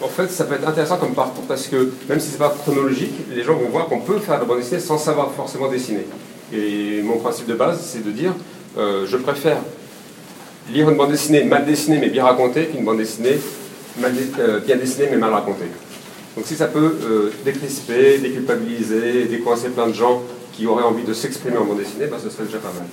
En fait, ça peut être intéressant comme parcours parce que même si c'est pas chronologique, les gens vont voir qu'on peut faire de la bande dessinée sans savoir forcément dessiner. Et mon principe de base, c'est de dire, euh, je préfère lire une bande dessinée mal dessinée mais bien racontée qu'une bande dessinée euh, bien dessinée mais mal racontée. Donc si ça peut euh, décrisper, déculpabiliser, décoincer plein de gens qui auraient envie de s'exprimer en bande dessinée, bah, ce serait déjà pas mal.